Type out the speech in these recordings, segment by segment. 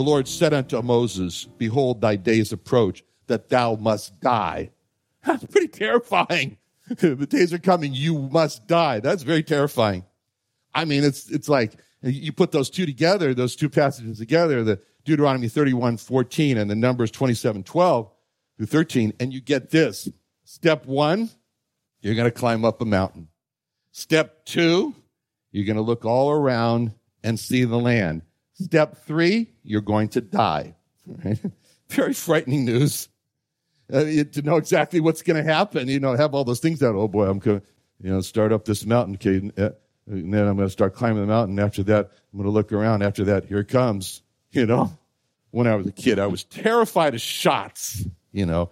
The Lord said unto Moses, Behold, thy days approach, that thou must die. That's pretty terrifying. the days are coming, you must die. That's very terrifying. I mean, it's, it's like, you put those two together, those two passages together, the Deuteronomy 31, 14 and the Numbers 27, 12 through 13, and you get this. Step one, you're going to climb up a mountain. Step two, you're going to look all around and see the land. Step three, you're going to die. Right? Very frightening news. Uh, to know exactly what's going to happen, you know, have all those things out. Oh boy, I'm going to, you know, start up this mountain, okay, uh, and then I'm going to start climbing the mountain. After that, I'm going to look around. After that, here it comes. You know, when I was a kid, I was terrified of shots. You know,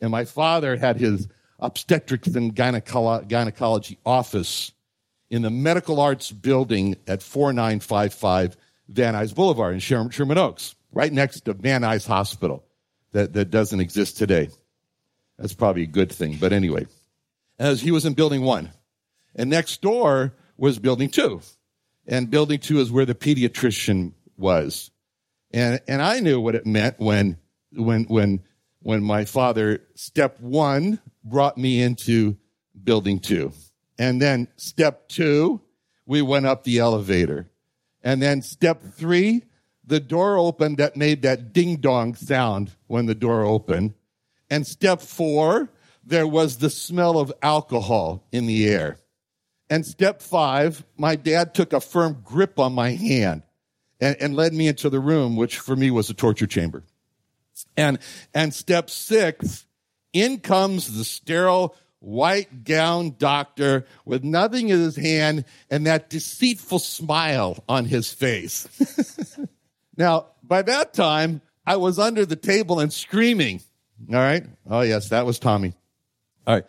and my father had his obstetrics and gynecolo- gynecology office in the medical arts building at 4955 Van Nuys Boulevard in Sherman Oaks, right next to Van Nuys Hospital that, that doesn't exist today. That's probably a good thing. But anyway, as he was in building one and next door was building two and building two is where the pediatrician was. And, and I knew what it meant when, when, when, when my father, step one, brought me into building two. And then step two, we went up the elevator. And then step three, the door opened that made that ding dong sound when the door opened. And step four, there was the smell of alcohol in the air. And step five, my dad took a firm grip on my hand and, and led me into the room, which for me was a torture chamber. And, and step six, in comes the sterile white gown doctor with nothing in his hand and that deceitful smile on his face. now, by that time, I was under the table and screaming. All right. Oh, yes, that was Tommy. All right.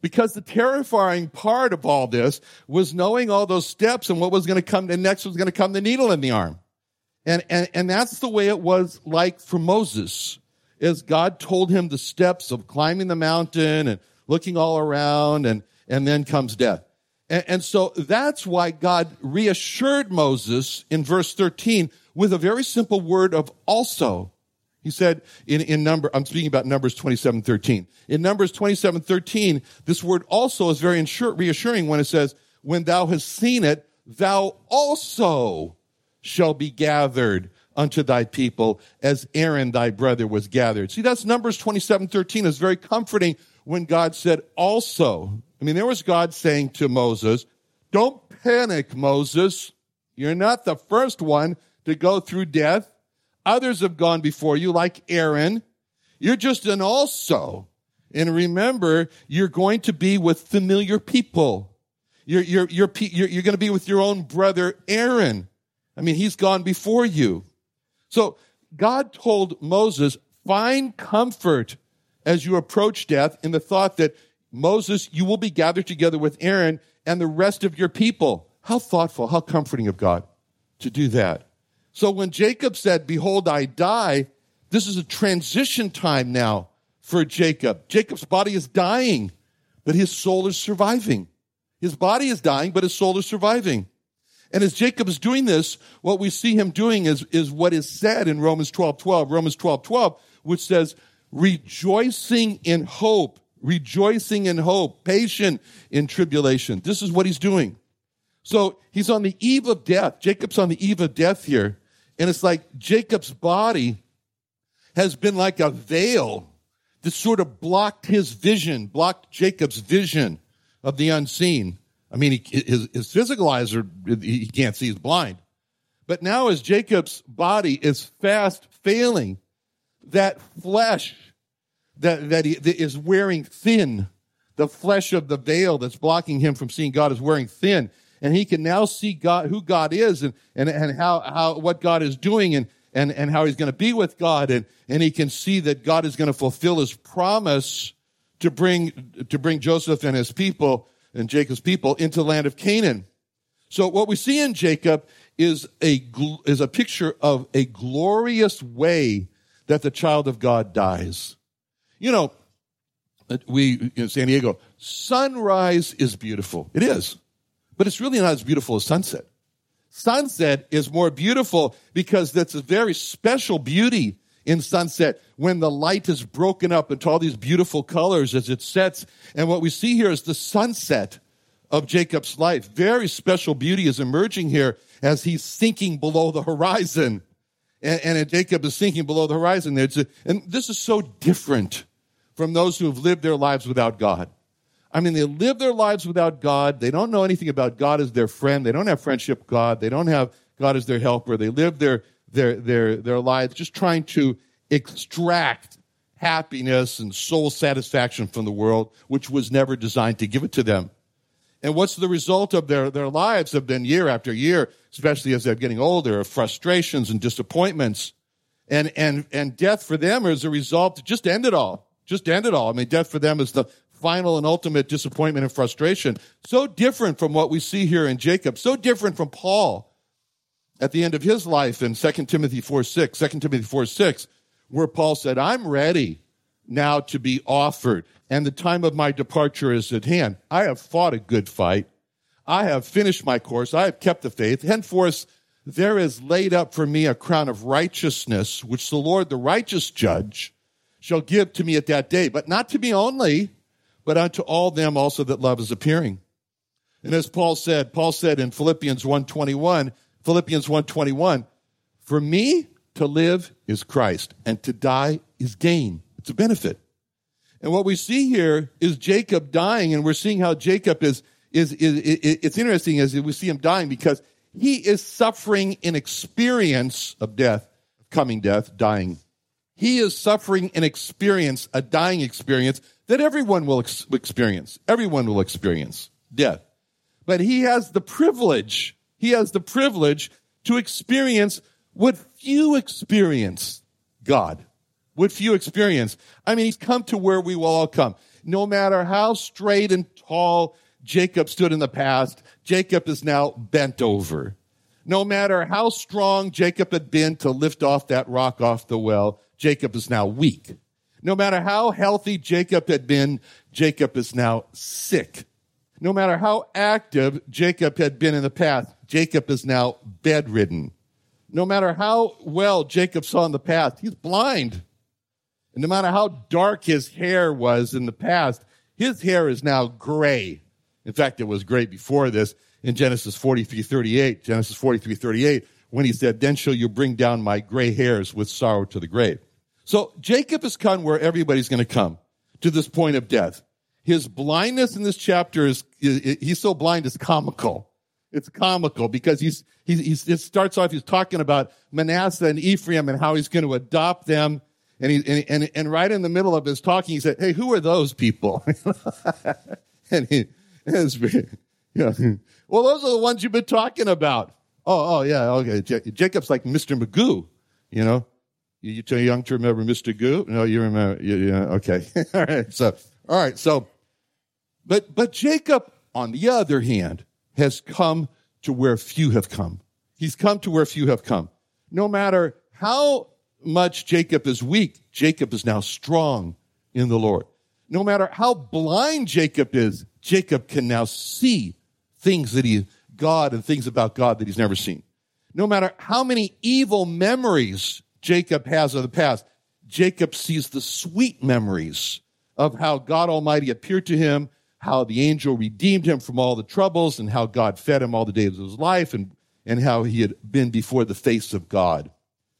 Because the terrifying part of all this was knowing all those steps and what was going to come, and next was going to come the needle in the arm. And, and, and that's the way it was like for Moses, as God told him the steps of climbing the mountain and looking all around, and, and then comes death. And, and so that's why God reassured Moses in verse 13 with a very simple word of also. He said in, in number, I'm speaking about Numbers 27, 13. In Numbers 27, 13, this word also is very reassuring when it says, when thou hast seen it, thou also shall be gathered unto thy people as Aaron thy brother was gathered. See, that's Numbers 27, 13 is very comforting when God said also. I mean, there was God saying to Moses, don't panic, Moses. You're not the first one to go through death. Others have gone before you, like Aaron. You're just an also. And remember, you're going to be with familiar people. You're, you're, you're, you're, you're going to be with your own brother, Aaron. I mean, he's gone before you. So God told Moses, find comfort as you approach death in the thought that Moses, you will be gathered together with Aaron and the rest of your people. How thoughtful, how comforting of God to do that. So when Jacob said, behold, I die, this is a transition time now for Jacob. Jacob's body is dying, but his soul is surviving. His body is dying, but his soul is surviving. And as Jacob is doing this, what we see him doing is, is what is said in Romans 12, 12, Romans 12, 12, which says, rejoicing in hope, rejoicing in hope, patient in tribulation. This is what he's doing. So he's on the eve of death. Jacob's on the eve of death here. And it's like Jacob's body has been like a veil that sort of blocked his vision, blocked Jacob's vision of the unseen. I mean, he, his, his physical eyes are, he can't see, he's blind. But now as Jacob's body is fast failing, that flesh that, that is wearing thin, the flesh of the veil that's blocking him from seeing God is wearing thin. And he can now see God, who God is and, and, and how, how, what God is doing and, and, and how he's going to be with God. And, and he can see that God is going to fulfill his promise to bring, to bring Joseph and his people and Jacob's people into the land of Canaan. So what we see in Jacob is a, is a picture of a glorious way that the child of God dies. You know, we in San Diego, sunrise is beautiful. It is. But it's really not as beautiful as sunset. Sunset is more beautiful because that's a very special beauty in sunset when the light is broken up into all these beautiful colors as it sets. And what we see here is the sunset of Jacob's life. Very special beauty is emerging here as he's sinking below the horizon. And, and Jacob is sinking below the horizon. There. and this is so different from those who have lived their lives without God. I mean, they live their lives without God. They don't know anything about God as their friend. They don't have friendship God. They don't have God as their helper. They live their, their, their, their lives just trying to extract happiness and soul satisfaction from the world, which was never designed to give it to them. And what's the result of their, their lives have been year after year, especially as they're getting older, of frustrations and disappointments. And, and, and death for them is a result, to just end it all. Just end it all. I mean, death for them is the final and ultimate disappointment and frustration. So different from what we see here in Jacob. So different from Paul at the end of his life in 2 Timothy 4 6, 2 Timothy 4 6, where Paul said, I'm ready now to be offered and the time of my departure is at hand. I have fought a good fight. I have finished my course. I have kept the faith. Henceforth, there is laid up for me a crown of righteousness, which the Lord, the righteous judge, shall give to me at that day, but not to me only, but unto all them also that love is appearing. And as Paul said, Paul said in Philippians 121, Philippians 121, for me to live is Christ and to die is gain. A benefit. And what we see here is Jacob dying, and we're seeing how Jacob is, is, is, is it's interesting as we see him dying because he is suffering an experience of death, coming death, dying. He is suffering an experience, a dying experience that everyone will ex- experience. Everyone will experience death. But he has the privilege, he has the privilege to experience what few experience God what few experience. I mean, he's come to where we will all come. No matter how straight and tall Jacob stood in the past, Jacob is now bent over. No matter how strong Jacob had been to lift off that rock off the well, Jacob is now weak. No matter how healthy Jacob had been, Jacob is now sick. No matter how active Jacob had been in the past, Jacob is now bedridden. No matter how well Jacob saw in the past, he's blind. And no matter how dark his hair was in the past, his hair is now gray. In fact, it was gray before this in Genesis 43, 38. Genesis 43, 38, when he said, Then shall you bring down my gray hairs with sorrow to the grave. So Jacob has come where everybody's going to come to this point of death. His blindness in this chapter is, he's so blind it's comical. It's comical because he's, he's, he's, it starts off, he's talking about Manasseh and Ephraim and how he's going to adopt them and he, and, and, and right in the middle of his talking, he said, Hey, who are those people? and he, yeah. well, those are the ones you've been talking about. Oh, oh, yeah. Okay. Jacob's like Mr. Magoo, you know? You, you too young to remember Mr. Goo? No, you remember. Yeah. Okay. all right. So, all right. So, but, but Jacob, on the other hand, has come to where few have come. He's come to where few have come. No matter how much Jacob is weak, Jacob is now strong in the Lord. No matter how blind Jacob is, Jacob can now see things that he, God and things about God that he's never seen. No matter how many evil memories Jacob has of the past, Jacob sees the sweet memories of how God Almighty appeared to him, how the angel redeemed him from all the troubles, and how God fed him all the days of his life, and, and how he had been before the face of God.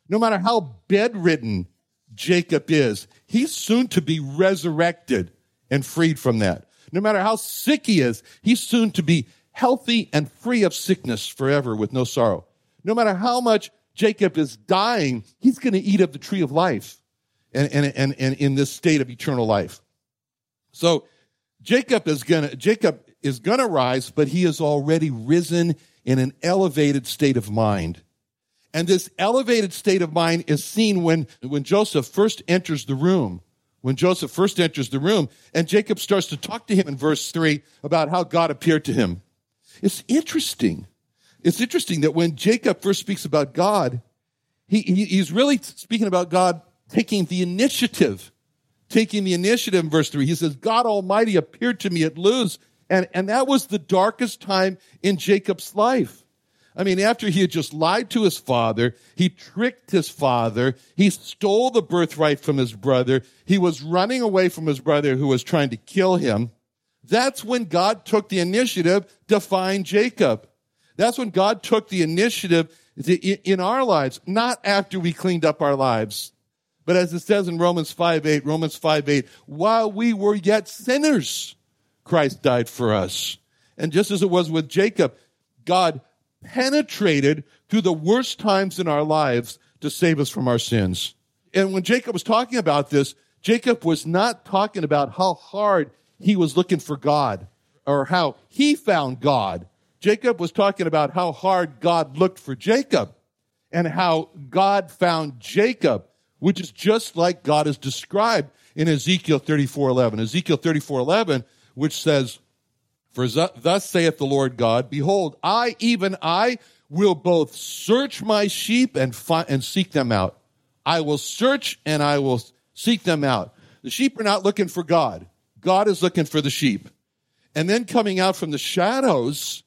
No matter how bedridden Jacob is, he's soon to be resurrected and freed from that. No matter how sick he is, he's soon to be healthy and free of sickness forever with no sorrow. No matter how much Jacob is dying, he's going to eat of the tree of life and, and, and, and in this state of eternal life. So Jacob is going to, Jacob is going to rise, but he is already risen in an elevated state of mind. And this elevated state of mind is seen when, when Joseph first enters the room. When Joseph first enters the room and Jacob starts to talk to him in verse three about how God appeared to him. It's interesting. It's interesting that when Jacob first speaks about God, he, he, he's really speaking about God taking the initiative. Taking the initiative in verse three. He says, God Almighty appeared to me at Luz. And, and that was the darkest time in Jacob's life. I mean, after he had just lied to his father, he tricked his father, he stole the birthright from his brother, he was running away from his brother who was trying to kill him. That's when God took the initiative to find Jacob. That's when God took the initiative in our lives, not after we cleaned up our lives. But as it says in Romans 5 8, Romans 5 8, while we were yet sinners, Christ died for us. And just as it was with Jacob, God penetrated through the worst times in our lives to save us from our sins. And when Jacob was talking about this, Jacob was not talking about how hard he was looking for God or how he found God. Jacob was talking about how hard God looked for Jacob and how God found Jacob, which is just like God is described in Ezekiel 34:11. Ezekiel 34:11, which says, for thus saith the Lord God, behold, I, even I, will both search my sheep and find, and seek them out. I will search and I will seek them out. The sheep are not looking for God. God is looking for the sheep. And then coming out from the shadows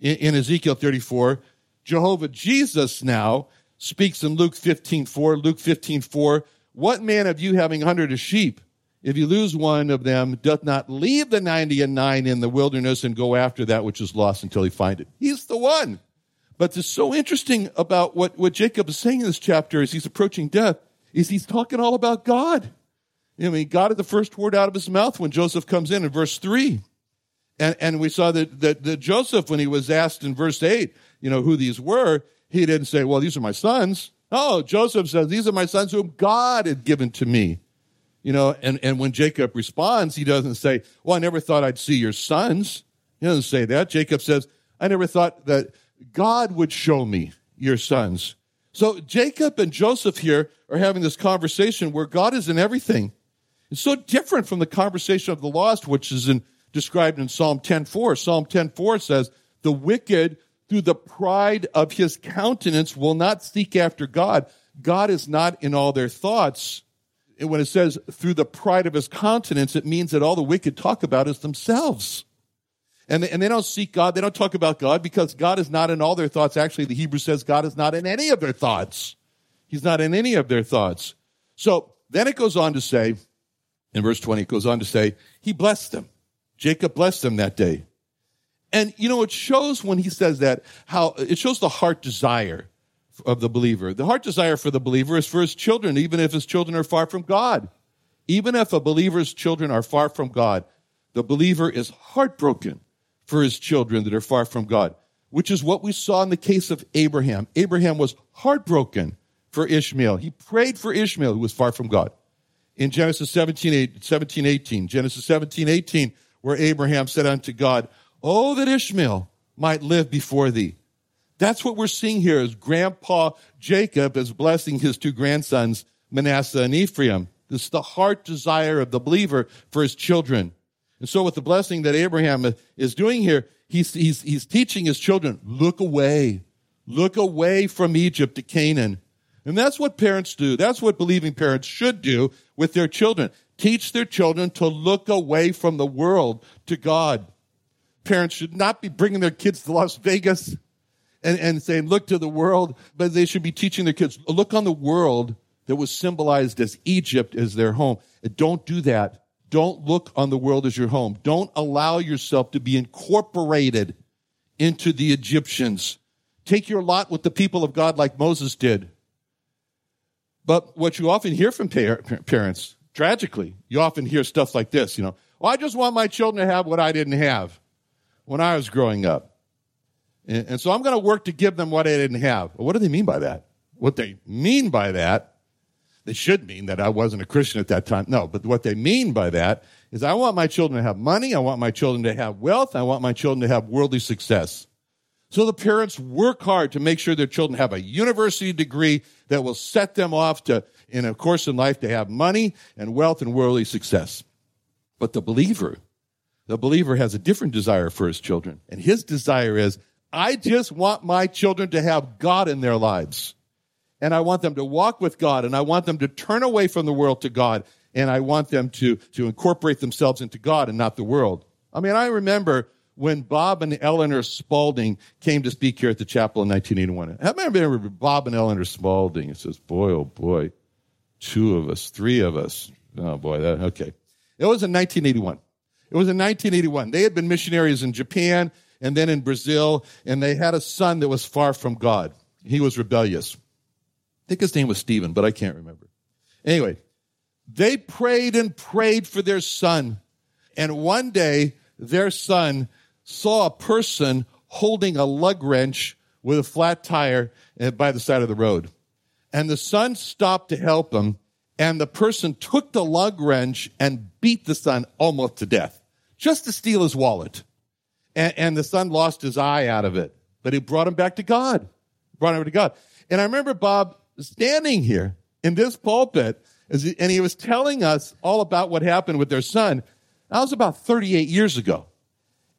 in, in Ezekiel 34, Jehovah Jesus now speaks in Luke 15, 4, Luke 15, 4, what man of you having a hundred of sheep if you lose one of them, doth not leave the 90 and 9 in the wilderness and go after that which is lost until he find it. He's the one. But it's so interesting about what, what Jacob is saying in this chapter as he's approaching death is he's talking all about God. I mean, God is the first word out of his mouth when Joseph comes in in verse 3. And, and we saw that, that, that Joseph, when he was asked in verse 8, you know, who these were, he didn't say, well, these are my sons. Oh, Joseph says, these are my sons whom God had given to me. You know, and, and when Jacob responds, he doesn't say, Well, I never thought I'd see your sons. He doesn't say that. Jacob says, I never thought that God would show me your sons. So Jacob and Joseph here are having this conversation where God is in everything. It's so different from the conversation of the lost, which is in, described in Psalm 10.4. Psalm 10.4 says, the wicked through the pride of his countenance will not seek after God. God is not in all their thoughts when it says through the pride of his countenance, it means that all the wicked talk about is themselves. And they, and they don't seek God. They don't talk about God because God is not in all their thoughts. Actually, the Hebrew says God is not in any of their thoughts. He's not in any of their thoughts. So then it goes on to say, in verse 20, it goes on to say, he blessed them. Jacob blessed them that day. And you know, it shows when he says that how it shows the heart desire of the believer. The heart desire for the believer is for his children, even if his children are far from God. Even if a believer's children are far from God, the believer is heartbroken for his children that are far from God, which is what we saw in the case of Abraham. Abraham was heartbroken for Ishmael. He prayed for Ishmael, who was far from God. In Genesis 17, 17 18, Genesis 17, 18, where Abraham said unto God, Oh, that Ishmael might live before thee. That's what we're seeing here is grandpa Jacob is blessing his two grandsons, Manasseh and Ephraim. This is the heart desire of the believer for his children. And so with the blessing that Abraham is doing here, he's, he's, he's teaching his children, look away. Look away from Egypt to Canaan. And that's what parents do. That's what believing parents should do with their children. Teach their children to look away from the world to God. Parents should not be bringing their kids to Las Vegas and, and saying, look to the world, but they should be teaching their kids, look on the world that was symbolized as Egypt as their home. Don't do that. Don't look on the world as your home. Don't allow yourself to be incorporated into the Egyptians. Take your lot with the people of God like Moses did. But what you often hear from par- parents, tragically, you often hear stuff like this, you know, well, I just want my children to have what I didn't have when I was growing up. And, and so I'm going to work to give them what I didn't have. What do they mean by that? What they mean by that, they should mean that I wasn't a Christian at that time. No, but what they mean by that is I want my children to have money. I want my children to have wealth. I want my children to have worldly success. So the parents work hard to make sure their children have a university degree that will set them off to, in a course in life, to have money and wealth and worldly success. But the believer, the believer has a different desire for his children. And his desire is, I just want my children to have God in their lives. And I want them to walk with God and I want them to turn away from the world to God. And I want them to, to incorporate themselves into God and not the world. I mean, I remember when Bob and Eleanor Spalding came to speak here at the chapel in 1981. I remember Bob and Eleanor Spalding. It says, boy, oh boy, two of us, three of us. Oh boy, that, okay. It was in 1981. It was in 1981. They had been missionaries in Japan and then in Brazil, and they had a son that was far from God. He was rebellious. I think his name was Stephen, but I can't remember. Anyway, they prayed and prayed for their son. And one day, their son saw a person holding a lug wrench with a flat tire eh, by the side of the road. And the son stopped to help him, and the person took the lug wrench and beat the son almost to death, just to steal his wallet. And, and the son lost his eye out of it, but he brought him back to God. Brought him to God. And I remember Bob standing here in this pulpit, and he was telling us all about what happened with their son. That was about 38 years ago.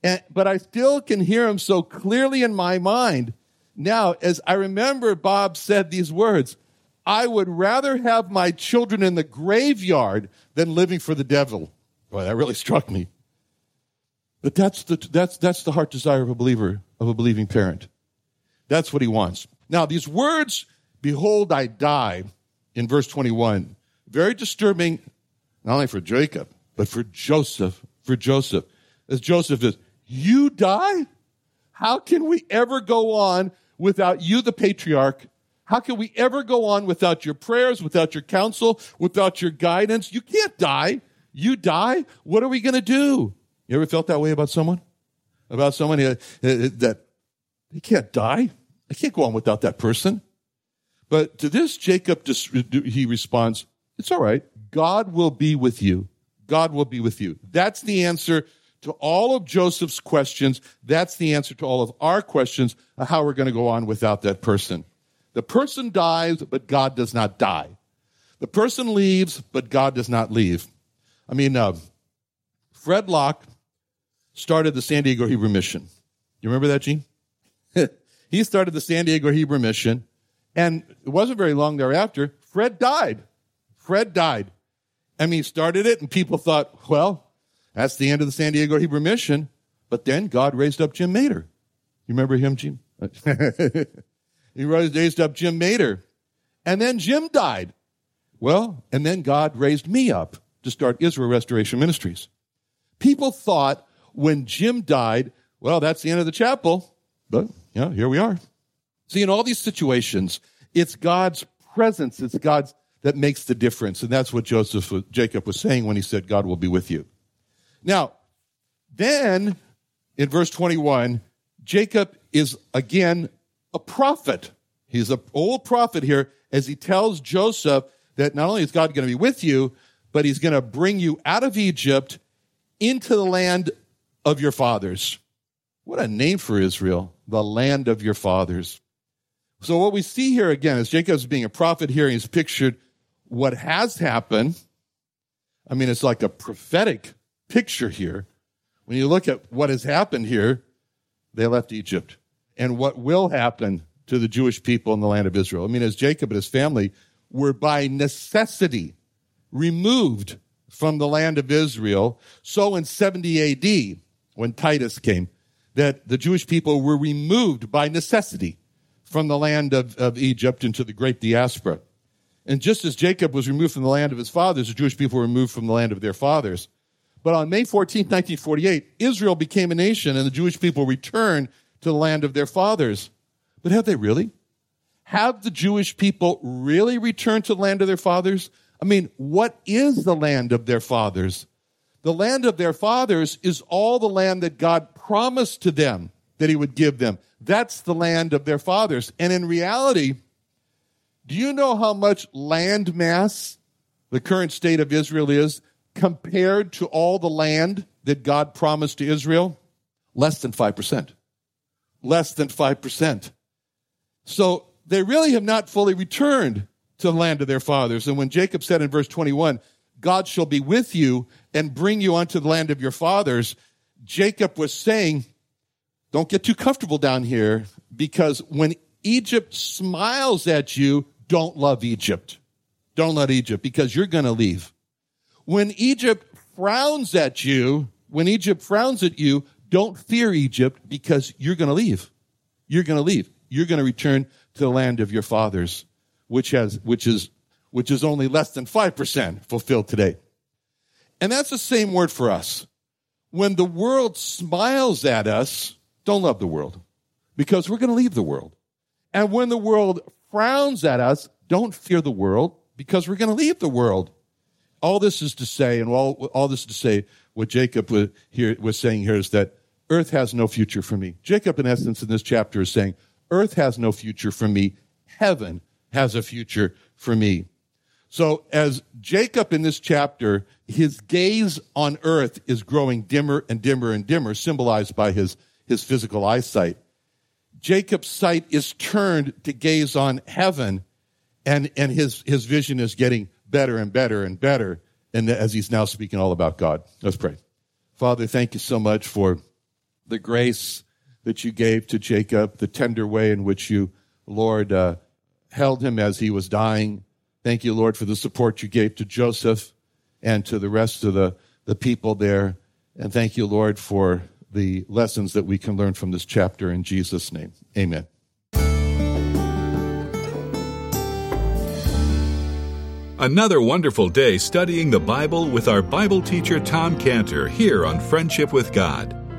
And, but I still can hear him so clearly in my mind. Now, as I remember Bob said these words, I would rather have my children in the graveyard than living for the devil. Boy, that really struck me. But that's the, that's, that's the heart desire of a believer, of a believing parent. That's what he wants. Now, these words, behold, I die, in verse 21, very disturbing, not only for Jacob, but for Joseph, for Joseph. As Joseph is, you die? How can we ever go on without you, the patriarch? How can we ever go on without your prayers, without your counsel, without your guidance? You can't die. You die? What are we going to do? You ever felt that way about someone? About someone uh, uh, uh, that they can't die? I can't go on without that person. But to this, Jacob, he responds, It's all right. God will be with you. God will be with you. That's the answer to all of Joseph's questions. That's the answer to all of our questions of how we're going to go on without that person. The person dies, but God does not die. The person leaves, but God does not leave. I mean, uh, Fred Locke started the San Diego Hebrew Mission. You remember that, Gene? he started the San Diego Hebrew Mission, and it wasn't very long thereafter, Fred died. Fred died. I mean, he started it, and people thought, well, that's the end of the San Diego Hebrew Mission. But then God raised up Jim Mater. You remember him, Jim? he raised up Jim Mater. And then Jim died. Well, and then God raised me up to start Israel Restoration Ministries. People thought when Jim died, well, that's the end of the chapel. But, yeah, here we are. See, in all these situations, it's God's presence, it's God's that makes the difference. And that's what Joseph, Jacob was saying when he said, God will be with you. Now, then in verse 21, Jacob is again a prophet. He's an old prophet here as he tells Joseph that not only is God going to be with you, but he's going to bring you out of Egypt into the land of your fathers. What a name for Israel, the land of your fathers. So what we see here again is Jacob's being a prophet here. He's pictured what has happened. I mean, it's like a prophetic picture here. When you look at what has happened here, they left Egypt. And what will happen to the Jewish people in the land of Israel. I mean, as Jacob and his family were by necessity removed from the land of Israel, so in 70 AD, when Titus came, that the Jewish people were removed by necessity from the land of, of Egypt into the great diaspora. And just as Jacob was removed from the land of his fathers, the Jewish people were removed from the land of their fathers. But on May 14, 1948, Israel became a nation and the Jewish people returned to the land of their fathers. But have they really? have the Jewish people really returned to the land of their fathers? I mean, what is the land of their fathers? The land of their fathers is all the land that God promised to them that he would give them. That's the land of their fathers. And in reality, do you know how much land mass the current state of Israel is compared to all the land that God promised to Israel? Less than 5%. Less than 5%. So they really have not fully returned to the land of their fathers. And when Jacob said in verse 21, God shall be with you and bring you unto the land of your fathers, Jacob was saying, don't get too comfortable down here because when Egypt smiles at you, don't love Egypt. Don't love Egypt because you're going to leave. When Egypt frowns at you, when Egypt frowns at you, don't fear Egypt because you're going to leave. You're going to leave. You're going to return to the land of your fathers, which has, which is, which is only less than 5% fulfilled today. And that's the same word for us. When the world smiles at us, don't love the world because we're going to leave the world. And when the world frowns at us, don't fear the world because we're going to leave the world. All this is to say, and all, all this is to say, what Jacob was, here, was saying here is that earth has no future for me. Jacob, in essence, in this chapter is saying, earth has no future for me. Heaven has a future for me. So as Jacob in this chapter, his gaze on earth is growing dimmer and dimmer and dimmer, symbolized by his his physical eyesight. Jacob's sight is turned to gaze on heaven, and, and his, his vision is getting better and better and better and as he's now speaking all about God. Let's pray. Father, thank you so much for the grace that you gave to Jacob, the tender way in which you, Lord, uh, held him as he was dying. Thank you, Lord, for the support you gave to Joseph and to the rest of the, the people there. And thank you, Lord, for the lessons that we can learn from this chapter in Jesus' name. Amen. Another wonderful day studying the Bible with our Bible teacher Tom Cantor here on Friendship with God.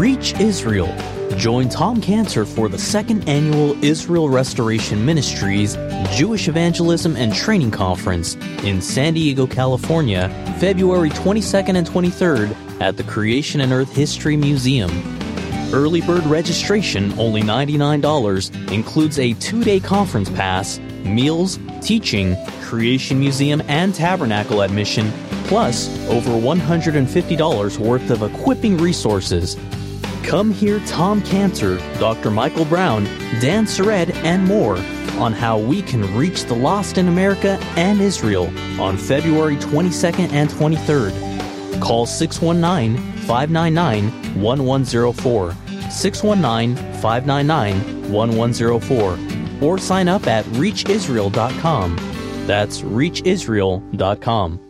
Reach Israel. Join Tom Cantor for the second annual Israel Restoration Ministries Jewish Evangelism and Training Conference in San Diego, California, February 22nd and 23rd at the Creation and Earth History Museum. Early bird registration, only $99, includes a two day conference pass, meals, teaching, Creation Museum, and Tabernacle admission, plus over $150 worth of equipping resources. Come hear Tom Cantor, Dr. Michael Brown, Dan Sered, and more on how we can reach the lost in America and Israel on February 22nd and 23rd. Call 619 599 1104. 619 599 1104. Or sign up at reachisrael.com. That's reachisrael.com.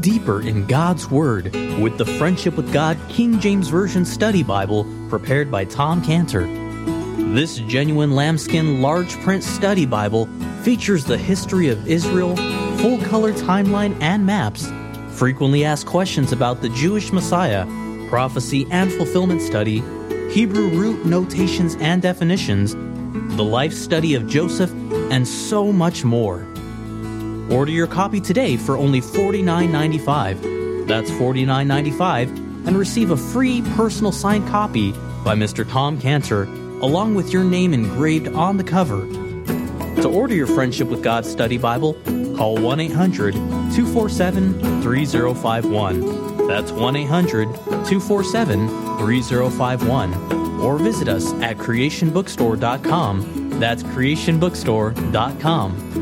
deeper in God's Word with the Friendship with God King James Version Study Bible prepared by Tom Cantor. This genuine lambskin large print study Bible features the history of Israel, full color timeline and maps, frequently asked questions about the Jewish Messiah, prophecy and fulfillment study, Hebrew root notations and definitions, the life study of Joseph, and so much more. Order your copy today for only $49.95. That's $49.95 and receive a free personal signed copy by Mr. Tom Cantor along with your name engraved on the cover. To order your Friendship with God study Bible, call 1 800 247 3051. That's 1 800 247 3051. Or visit us at creationbookstore.com. That's creationbookstore.com.